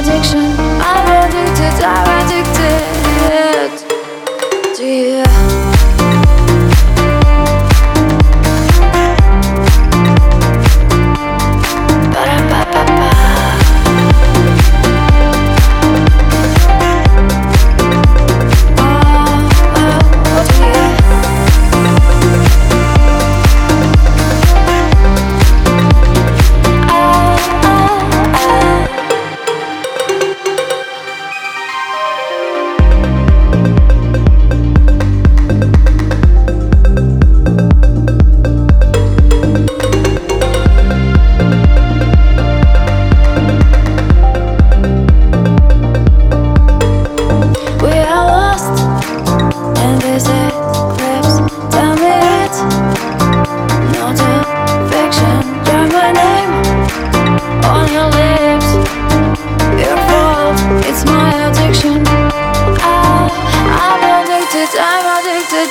addiction.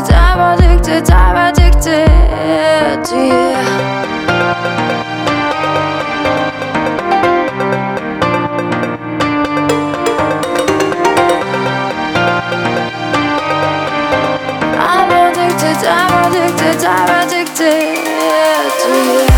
addicted, I'm addicted, I'm addicted to you. I'm addicted, I'm addicted, I'm addicted to you.